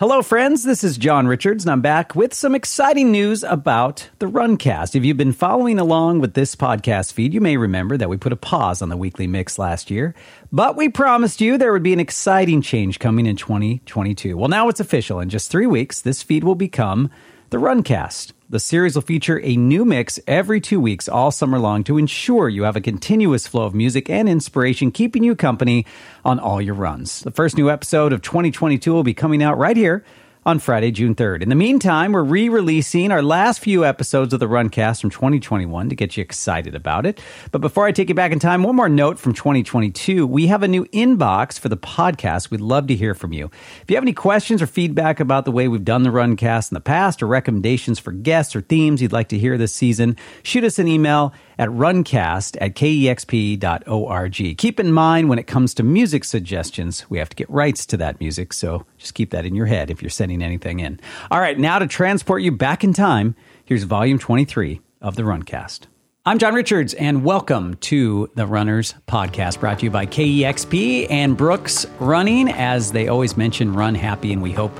Hello, friends. This is John Richards, and I'm back with some exciting news about the Runcast. If you've been following along with this podcast feed, you may remember that we put a pause on the weekly mix last year, but we promised you there would be an exciting change coming in 2022. Well, now it's official. In just three weeks, this feed will become the Runcast. The series will feature a new mix every two weeks all summer long to ensure you have a continuous flow of music and inspiration keeping you company on all your runs. The first new episode of 2022 will be coming out right here on Friday, June 3rd. In the meantime, we're re releasing our last few episodes of the Runcast from 2021 to get you excited about it. But before I take you back in time, one more note from 2022. We have a new inbox for the podcast. We'd love to hear from you. If you have any questions or feedback about the way we've done the Runcast in the past or recommendations for guests or themes you'd like to hear this season, shoot us an email at runcast at kexp.org. Keep in mind when it comes to music suggestions, we have to get rights to that music, so just keep that in your head if you're sending anything in. All right, now to transport you back in time, here's volume 23 of the Runcast. I'm John Richards, and welcome to the Runners Podcast, brought to you by KEXP and Brooks Running. As they always mention, run happy, and we hope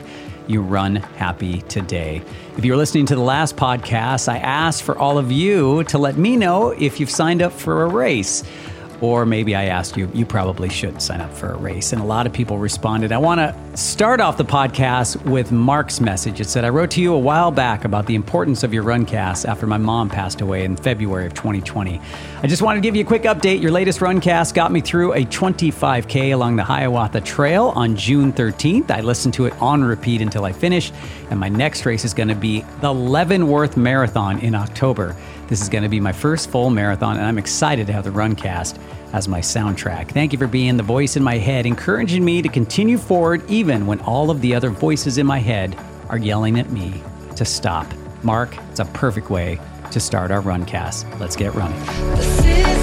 you run happy today. If you're listening to the last podcast, I asked for all of you to let me know if you've signed up for a race. Or maybe I asked you, you probably should sign up for a race. And a lot of people responded. I want to start off the podcast with Mark's message. It said, I wrote to you a while back about the importance of your runcast after my mom passed away in February of 2020. I just wanted to give you a quick update. Your latest runcast got me through a 25K along the Hiawatha Trail on June 13th. I listened to it on repeat until I finished. And my next race is going to be the Leavenworth Marathon in October. This is going to be my first full marathon, and I'm excited to have the Runcast as my soundtrack. Thank you for being the voice in my head, encouraging me to continue forward even when all of the other voices in my head are yelling at me to stop. Mark, it's a perfect way to start our Runcast. Let's get running.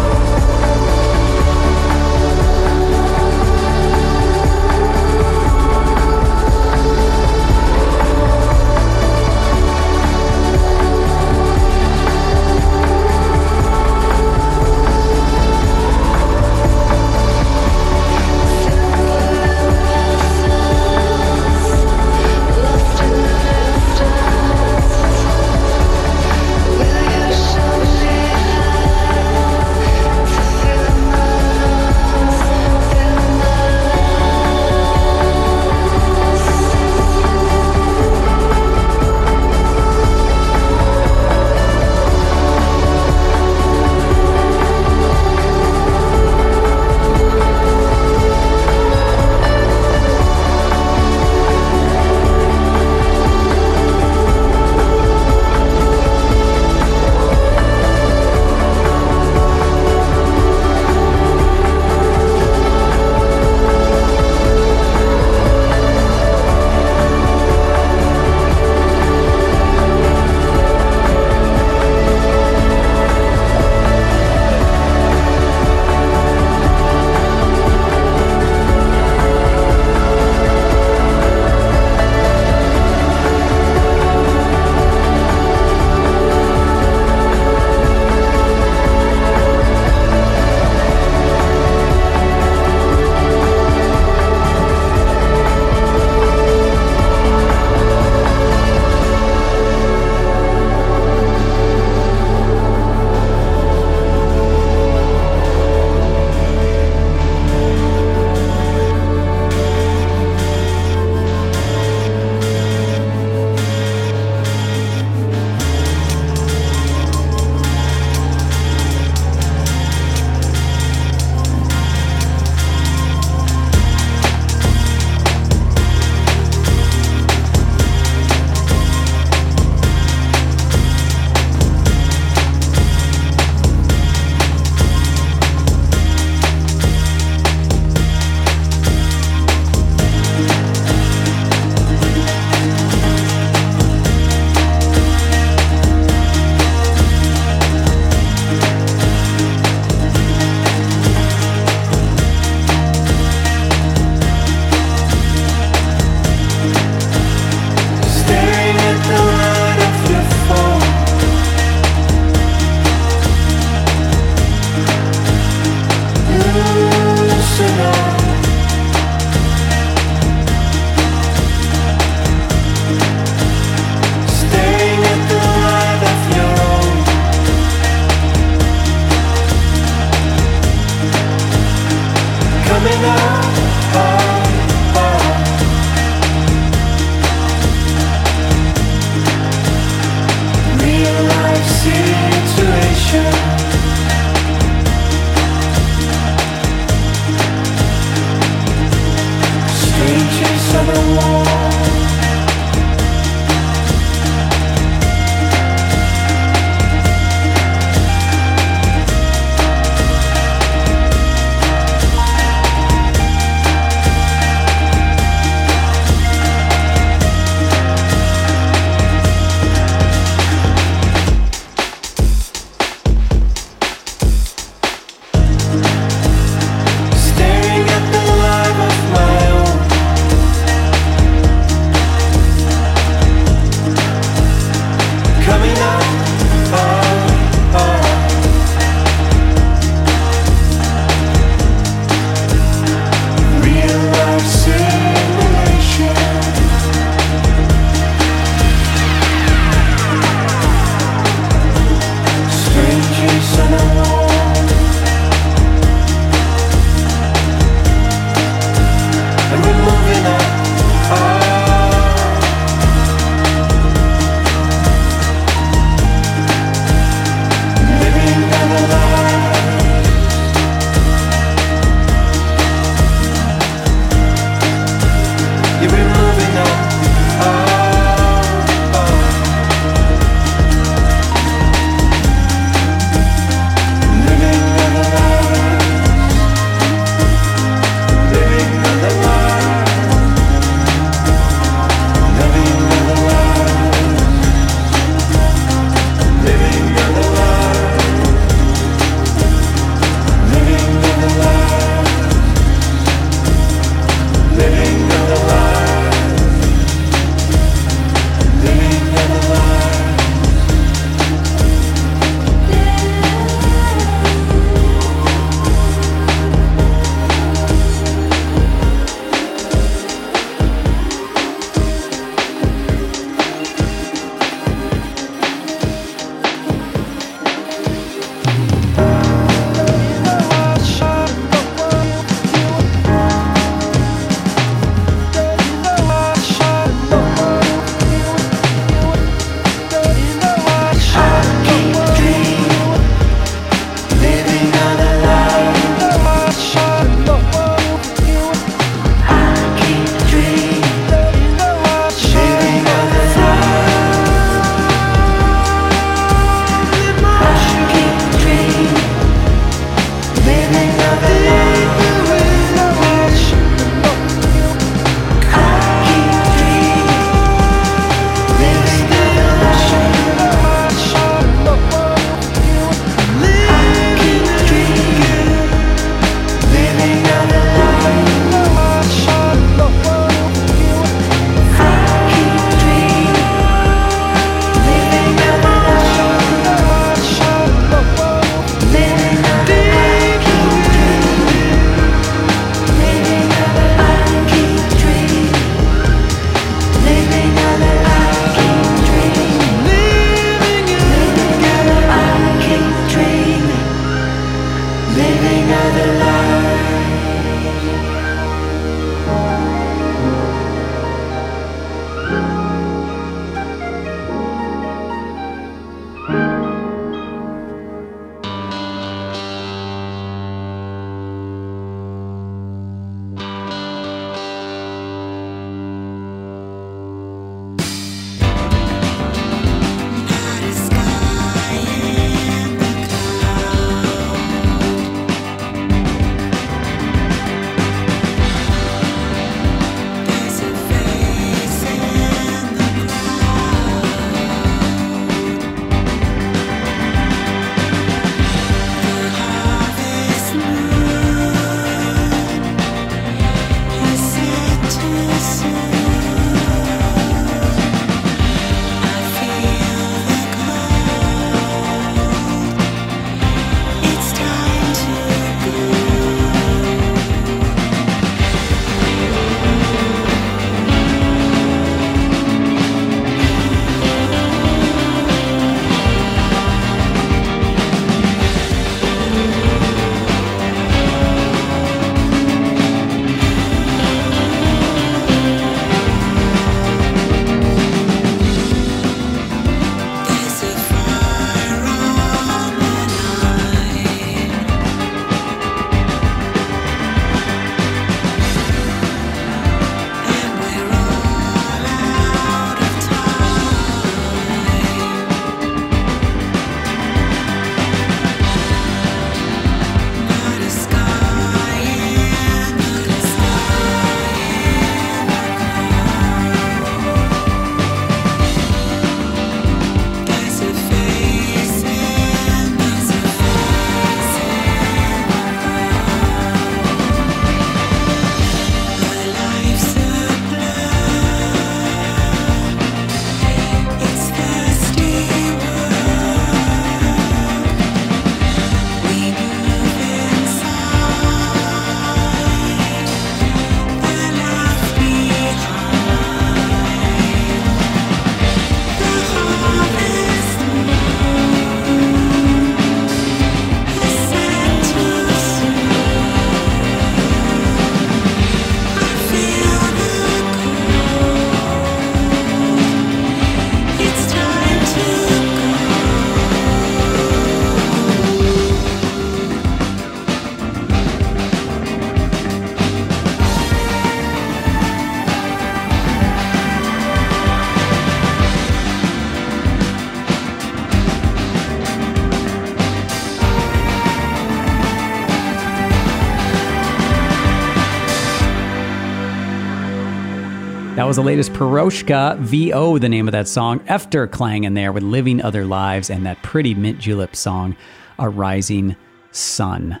Was the latest Piroshka VO, the name of that song. Efterklang in there with Living Other Lives and that pretty mint julep song, A Rising Sun.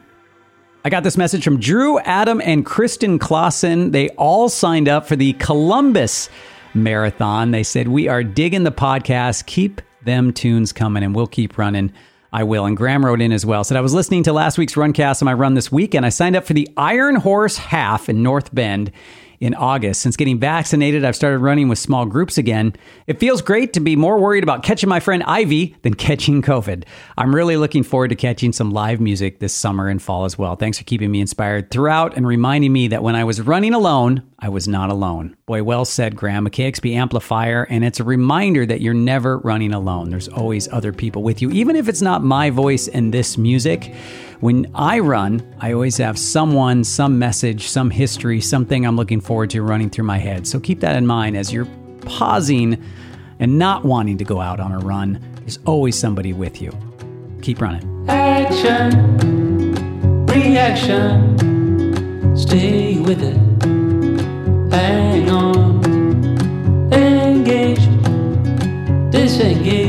I got this message from Drew, Adam, and Kristen Clausen. They all signed up for the Columbus Marathon. They said, We are digging the podcast. Keep them tunes coming, and we'll keep running. I will. And Graham wrote in as well. Said, I was listening to last week's Runcast on my run this week, and I signed up for the Iron Horse Half in North Bend in August. Since getting vaccinated, I've started running with small groups again. It feels great to be more worried about catching my friend Ivy than catching COVID. I'm really looking forward to catching some live music this summer and fall as well. Thanks for keeping me inspired throughout and reminding me that when I was running alone, I was not alone. Boy, well said, Graham. A KEXP amplifier, and it's a reminder that you're never running alone. There's always other people with you, even if it's not my voice and this music. When I run, I always have someone, some message, some history, something I'm looking forward to running through my head. So keep that in mind as you're pausing and not wanting to go out on a run. There's always somebody with you. Keep running. Action, reaction, stay with it. Hang on, engage, disengage,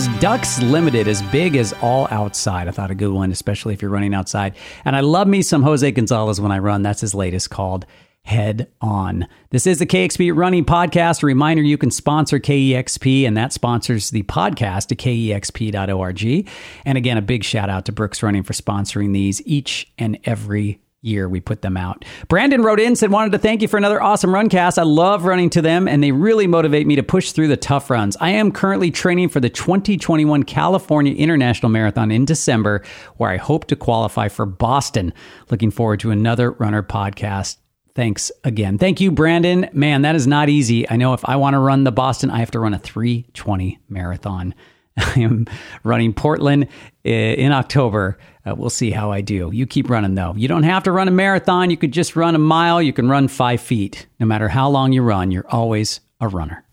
was Ducks Limited, as big as all outside. I thought a good one, especially if you're running outside. And I love me some Jose Gonzalez when I run. That's his latest called Head On. This is the KEXP Running Podcast. A reminder you can sponsor KEXP, and that sponsors the podcast at kexp.org. And again, a big shout out to Brooks Running for sponsoring these each and every year we put them out. Brandon wrote in said wanted to thank you for another awesome runcast. I love running to them and they really motivate me to push through the tough runs. I am currently training for the 2021 California International Marathon in December where I hope to qualify for Boston. Looking forward to another runner podcast. Thanks again. Thank you, Brandon. Man, that is not easy. I know if I want to run the Boston, I have to run a 320 marathon. I am running Portland in October. Uh, we'll see how I do. You keep running though. You don't have to run a marathon. You could just run a mile. You can run five feet. No matter how long you run, you're always a runner.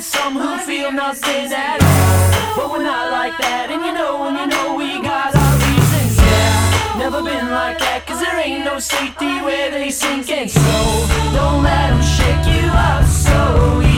There's some who feel nothing at all. But we're not like that, and you know, and you know we got our reasons, yeah. Never been like that, cause there ain't no safety where they sink and slow. Don't let them shake you up so easy,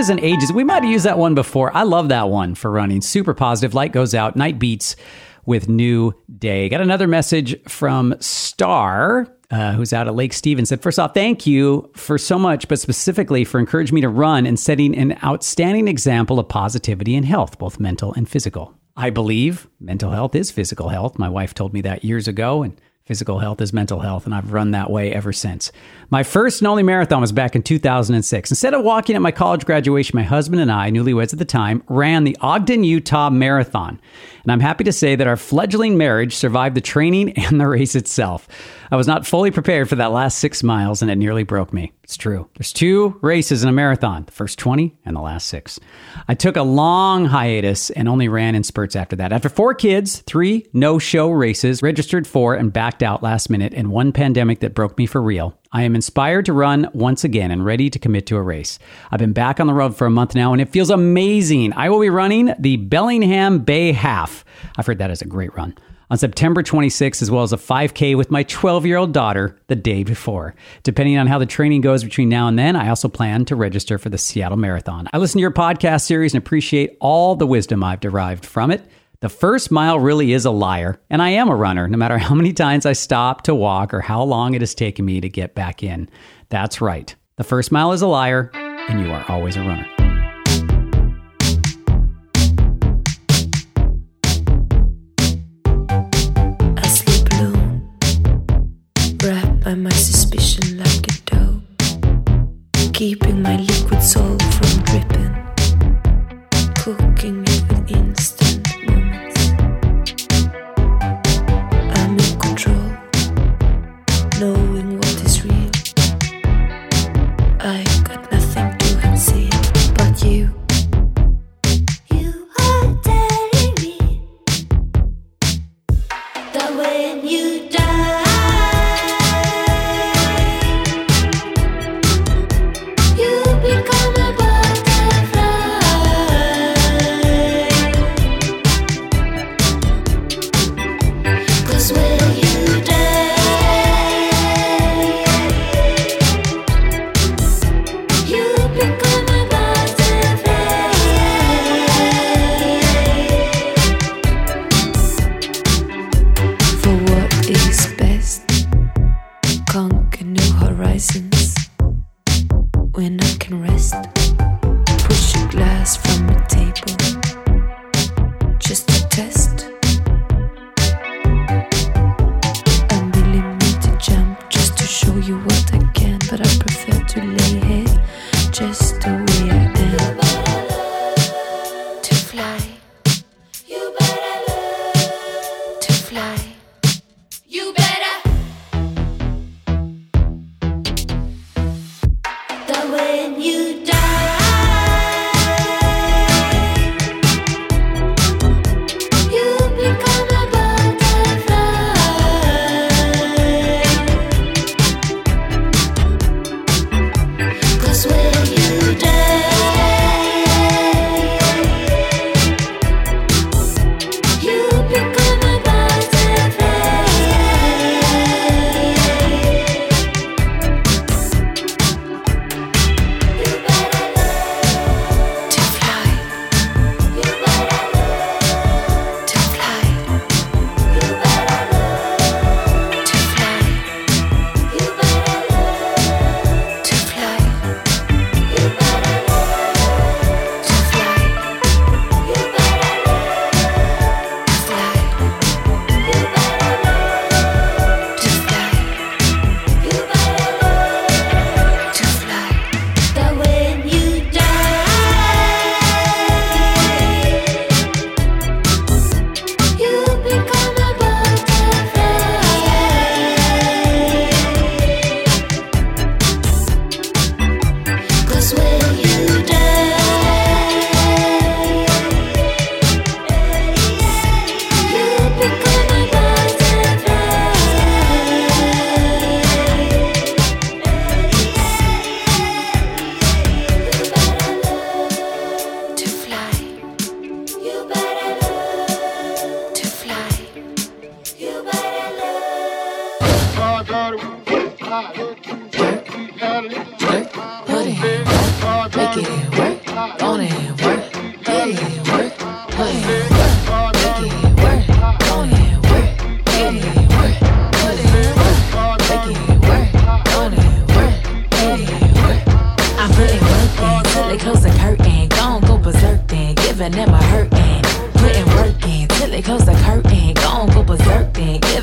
ages and ages. We might have used that one before. I love that one for running. Super positive. Light goes out. Night beats with new day. Got another message from Star. Uh, who's out at Lake Stevens said, First off, thank you for so much, but specifically for encouraging me to run and setting an outstanding example of positivity and health, both mental and physical. I believe mental health is physical health. My wife told me that years ago, and physical health is mental health, and I've run that way ever since. My first and only marathon was back in 2006. Instead of walking at my college graduation, my husband and I, newlyweds at the time, ran the Ogden, Utah Marathon. And I'm happy to say that our fledgling marriage survived the training and the race itself. I was not fully prepared for that last six miles, and it nearly broke me. It's true. There's two races in a marathon the first 20 and the last six. I took a long hiatus and only ran in spurts after that. After four kids, three no show races, registered for and backed out last minute, and one pandemic that broke me for real, I am inspired to run once again and ready to commit to a race. I've been back on the road for a month now and it feels amazing. I will be running the Bellingham Bay Half. I've heard that is a great run. On September 26th, as well as a 5K with my 12 year old daughter the day before. Depending on how the training goes between now and then, I also plan to register for the Seattle Marathon. I listen to your podcast series and appreciate all the wisdom I've derived from it. The first mile really is a liar, and I am a runner, no matter how many times I stop to walk or how long it has taken me to get back in. That's right. The first mile is a liar, and you are always a runner. When you die,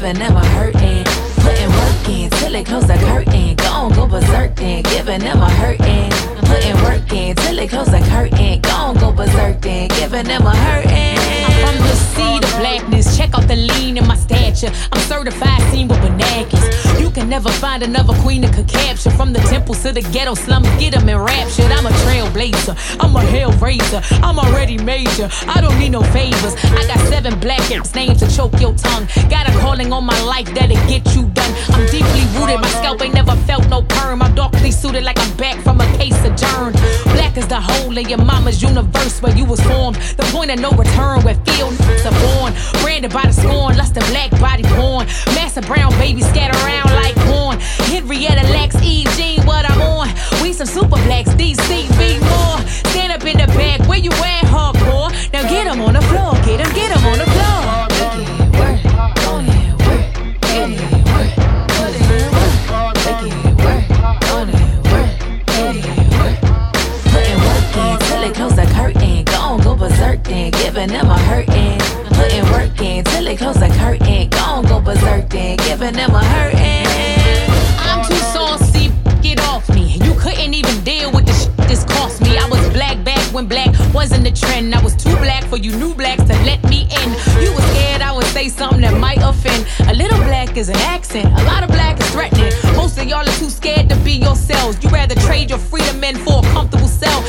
giving them a hurtin'. Putting work in till they close the curtain, gon' go berserk giving them a hurtin'. Putting work in till they close the curtain, gon' go berserk giving them a hurtin'. I'm from the seed of blackness. Check out the lean in my stature. I'm certified seen with bananas. Can never find another queen that could capture. From the temples to the ghetto slums, get them enraptured. I'm a trailblazer. I'm a hell raiser. I'm already major. I don't need no favors. I got seven black ass names to choke your tongue. Got a calling on my life that'll get you done. I'm deeply rooted. My scalp ain't never felt no perm. I'm darkly suited like I'm back from a case adjourned. Black is the hole in your mama's universe where you was formed. The point of no return where field are born. Branded by the scorn, lust the black body born. Massive brown baby scatter around like corn. Henrietta Lacks, Jean, what I'm on. We some super blacks, DC, be more. Stand up in the back, where you at, hardcore? Now get 'em on the floor, get 'em, get 'em on the floor. It work, on it work, get it work, put in work, make it work, on it work, get it work. Till close the curtain, gon' go berserk then, giving them a hurtin'. Putting work in till they close the curtain, gon' go berserk then, giving them a hurtin'. I'm too saucy, get off me. You couldn't even deal with the shit this cost me. I was black back when black wasn't the trend. I was too black for you new blacks to let me in. You was scared I would say something that might offend. A little black is an accent, a lot of black is threatening. Most of y'all are too scared to be yourselves. You rather trade your freedom in for a comfortable self.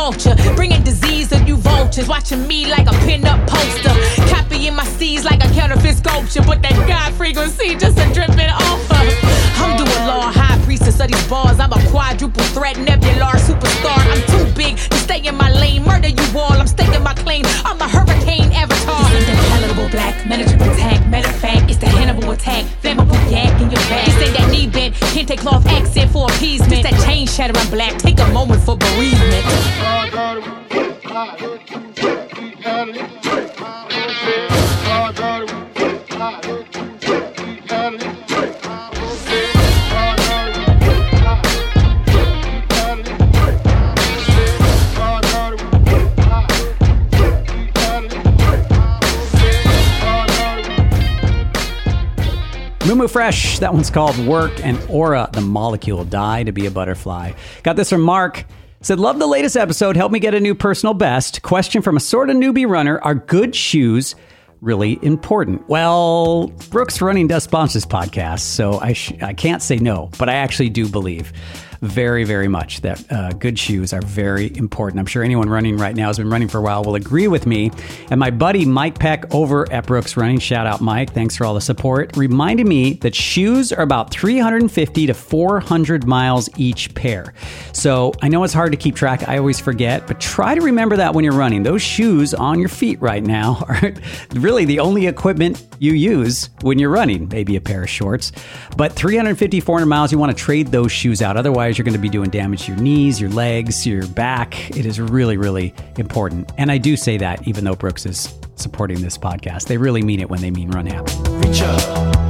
Culture, bringing disease to you vultures. Watching me like a pinned-up poster. Copying my C's like a counterfeit sculpture. But that God frequency just a dripping off of. I'm doing law, high priestess of these bars. I'm a quadruple threat, nebular superstar. I'm too big to stay in my lane. Murder you all, I'm staking my claim. I'm a hurricane avatar. This ain't that palatable black, manageable tag. Matter of fact, it's the Hannibal attack. Flammable yak in your back. Can't take cloth accent for appeasement. This that chain shattering black. Take a moment for bereavement. Mumu Fresh, that one's called Work, and Ora, the molecule, die to be a butterfly. Got this from Mark. Said, love the latest episode. Help me get a new personal best. Question from a sort of newbie runner Are good shoes really important? Well, Brooks Running does sponsor this podcast, so I, sh- I can't say no, but I actually do believe very, very much that uh, good shoes are very important. I'm sure anyone running right now has been running for a while will agree with me. And my buddy Mike Peck over at Brooks Running, shout out Mike, thanks for all the support, reminded me that shoes are about 350 to 400 miles each pair. So I know it's hard to keep track. I always forget, but try to remember that when you're running. Those shoes on your feet right now are really the only equipment you use when you're running. Maybe a pair of shorts, but 350, 400 miles, you want to trade those shoes out. Otherwise, you're going to be doing damage to your knees, your legs, your back. It is really, really important. And I do say that even though Brooks is supporting this podcast, they really mean it when they mean run happy.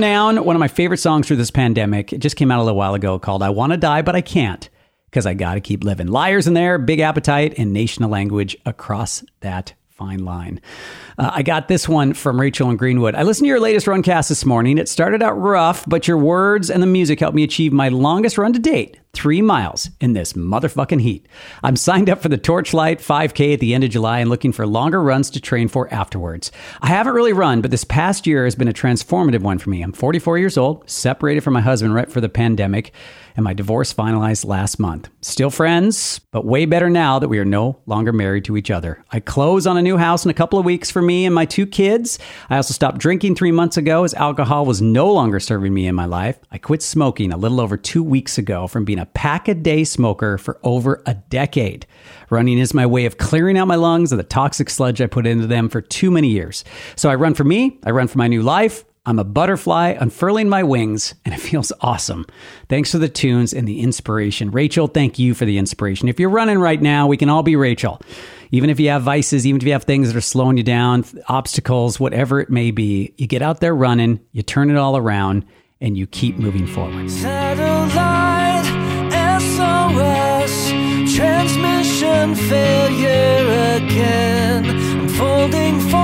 Pronoun, one of my favorite songs through this pandemic. It just came out a little while ago called I Want to Die, But I Can't because I got to keep living. Liars in there, Big Appetite, and Nation of Language across that fine line. Uh, I got this one from Rachel in Greenwood. I listened to your latest runcast this morning. It started out rough, but your words and the music helped me achieve my longest run to date three miles in this motherfucking heat. I'm signed up for the Torchlight 5K at the end of July and looking for longer runs to train for afterwards. I haven't really run, but this past year has been a transformative one for me. I'm 44 years old, separated from my husband right for the pandemic, and my divorce finalized last month. Still friends, but way better now that we are no longer married to each other. I close on a new house in a couple of weeks for me and my two kids. I also stopped drinking three months ago as alcohol was no longer serving me in my life. I quit smoking a little over two weeks ago from being a pack a day smoker for over a decade. Running is my way of clearing out my lungs of the toxic sludge I put into them for too many years. So I run for me, I run for my new life. I'm a butterfly unfurling my wings, and it feels awesome. Thanks for the tunes and the inspiration. Rachel, thank you for the inspiration. If you're running right now, we can all be Rachel. Even if you have vices, even if you have things that are slowing you down, obstacles, whatever it may be, you get out there running, you turn it all around, and you keep moving forward. Satellite SOS Transmission failure again I'm folding foil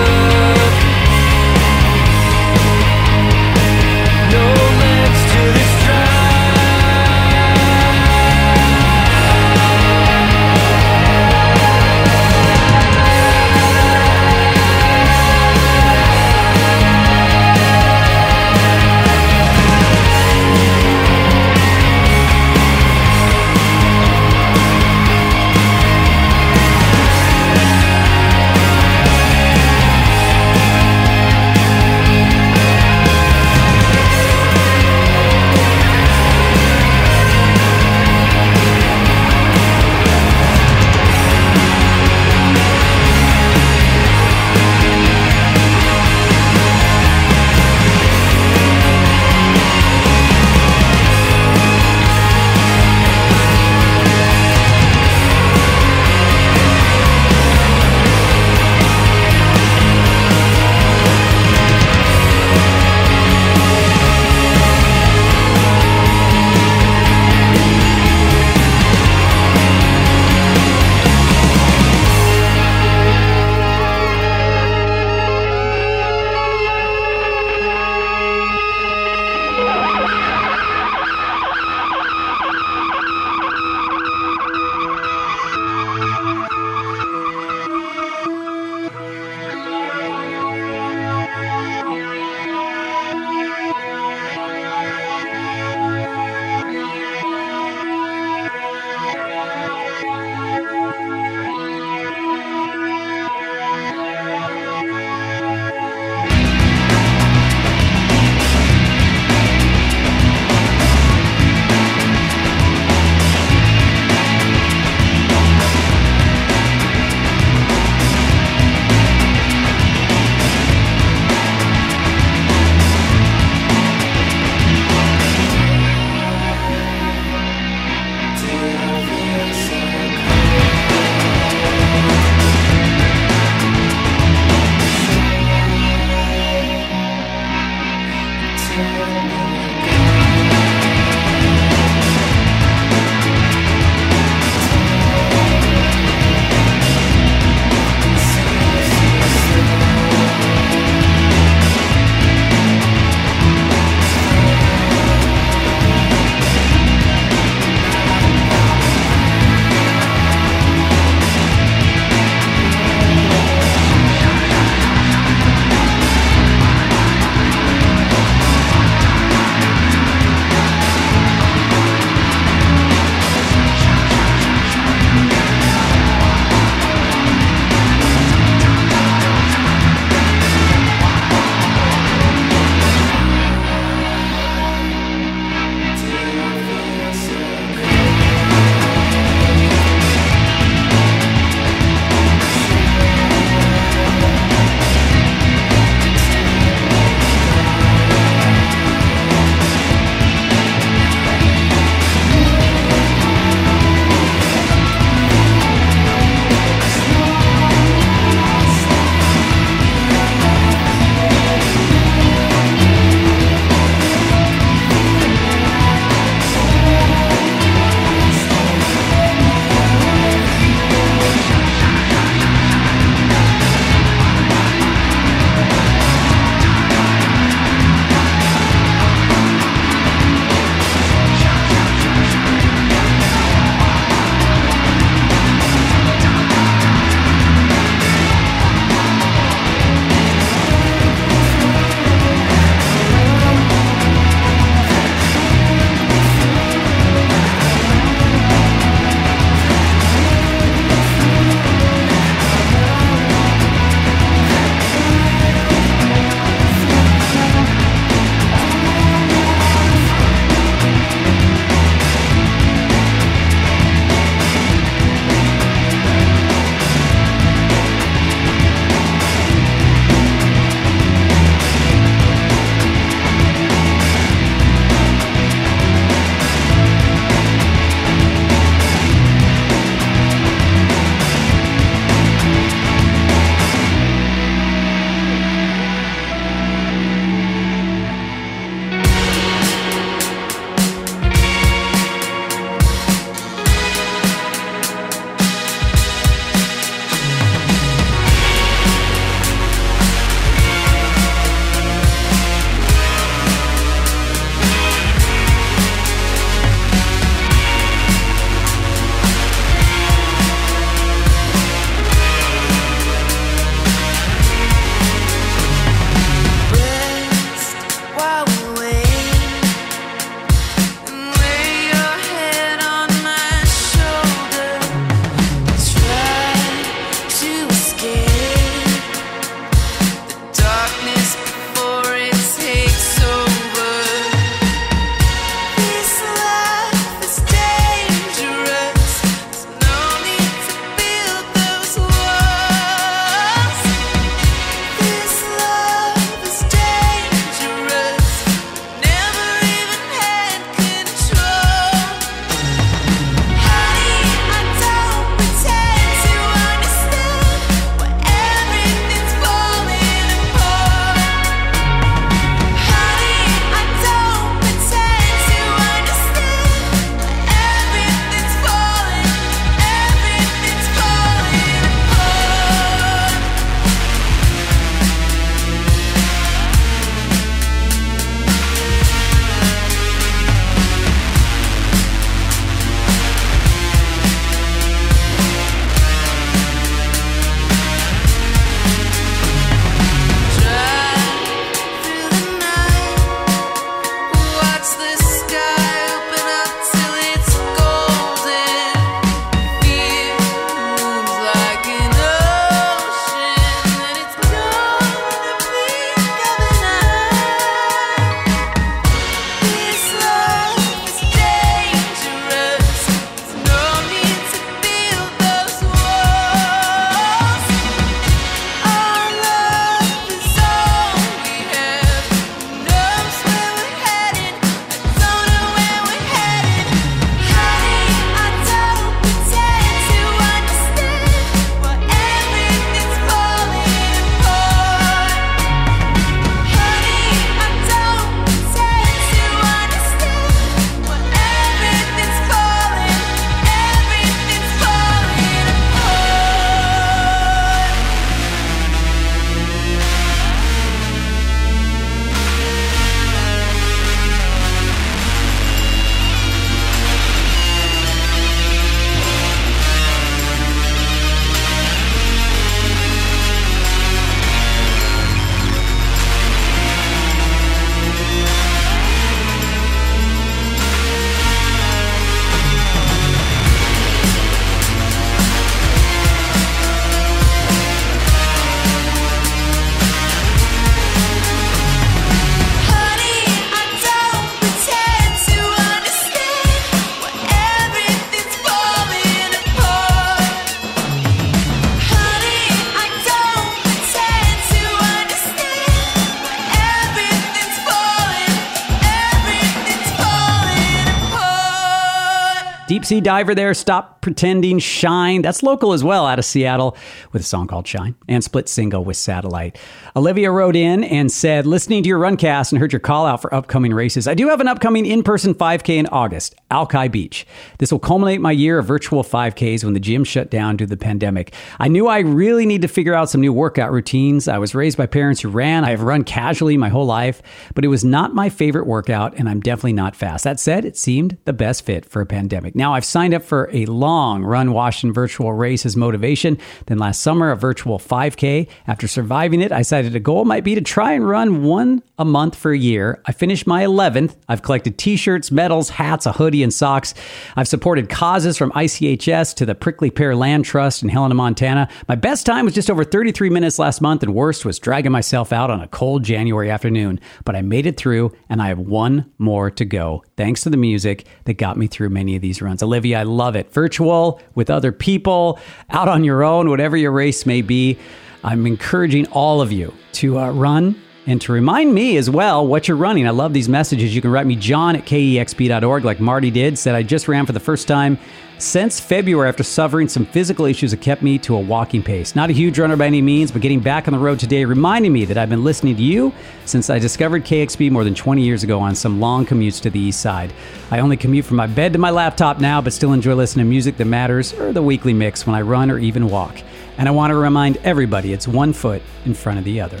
Sea Diver there, Stop Pretending, Shine. That's local as well out of Seattle with a song called Shine and split single with Satellite. Olivia wrote in and said, listening to your runcast and heard your call out for upcoming races. I do have an upcoming in person 5K in August, Alki Beach. This will culminate my year of virtual 5Ks when the gym shut down due to the pandemic. I knew I really need to figure out some new workout routines. I was raised by parents who ran. I have run casually my whole life, but it was not my favorite workout, and I'm definitely not fast. That said, it seemed the best fit for a pandemic. Now I've signed up for a long run Washington virtual race as motivation. Then last summer, a virtual 5K. After surviving it, I decided a goal might be to try and run one a month for a year. I finished my 11th. I've collected t shirts, medals, hats, a hoodie, and socks. I've supported causes from ICHS to the Prickly Pear Land Trust in Helena, Montana. My best time was just over 33 minutes last month, and worst was dragging myself out on a cold January afternoon. But I made it through, and I have one more to go, thanks to the music that got me through many of these runs. Olivia, I love it. Virtual, with other people, out on your own, whatever your race may be. I'm encouraging all of you to uh, run and to remind me as well what you're running. I love these messages. You can write me john at kexp.org like Marty did. Said I just ran for the first time since February after suffering some physical issues that kept me to a walking pace. Not a huge runner by any means, but getting back on the road today reminding me that I've been listening to you since I discovered KEXP more than 20 years ago on some long commutes to the east side. I only commute from my bed to my laptop now, but still enjoy listening to music that matters or the weekly mix when I run or even walk. And I want to remind everybody it's one foot in front of the other.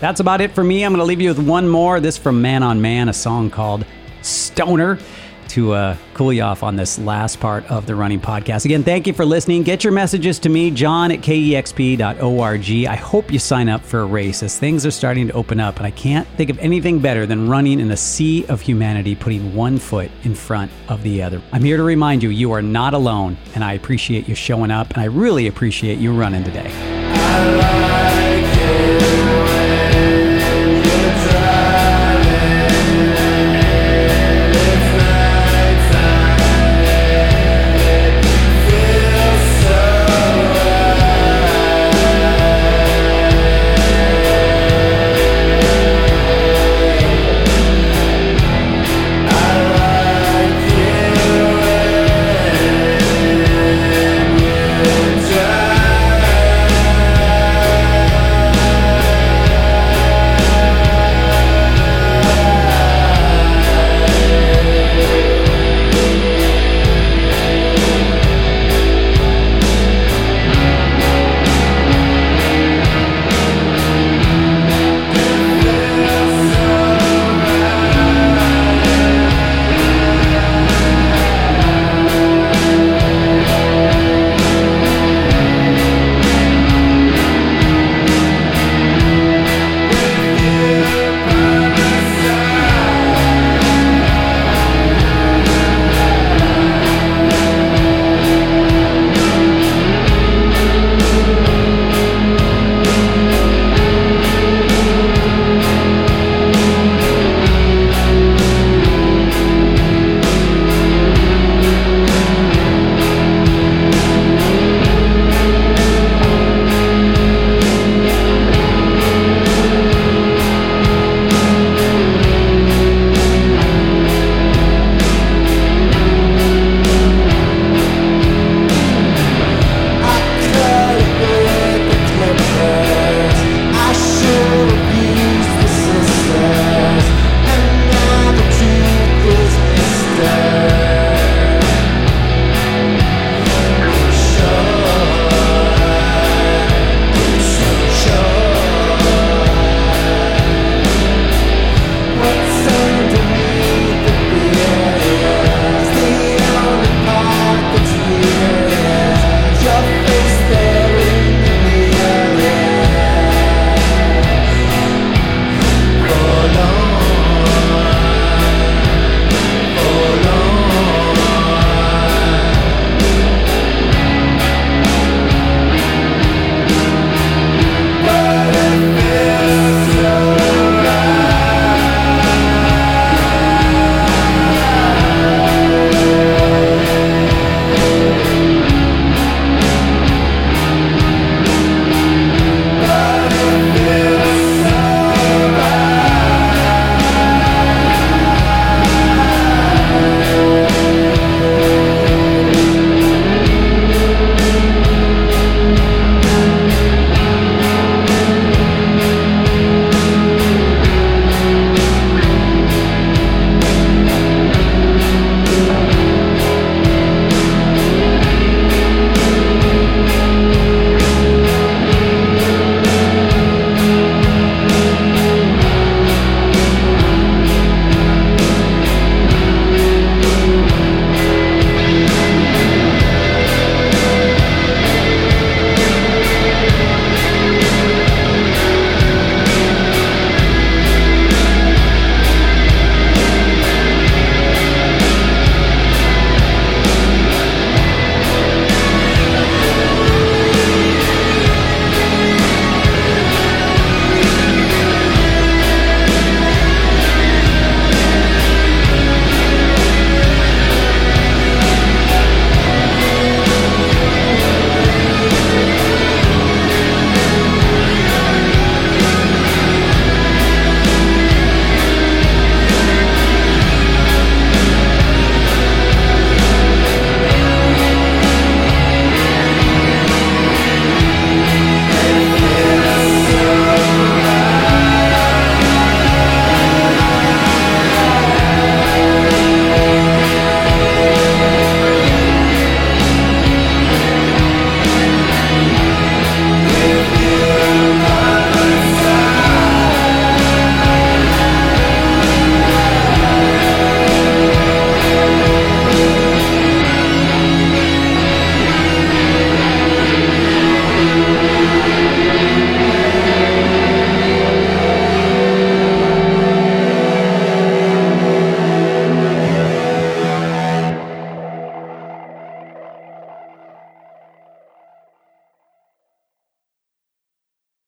That's about it for me. I'm going to leave you with one more. This from Man on Man, a song called Stohner to uh, cool you off on this last part of the running podcast. Again, thank you for listening. Get your messages to me, john at kexp.org. I hope you sign up for a race as things are starting to open up, and I can't think of anything better than running in a sea of humanity, putting one foot in front of the other. I'm here to remind you, you are not alone, and I appreciate you showing up, and I really appreciate you running today.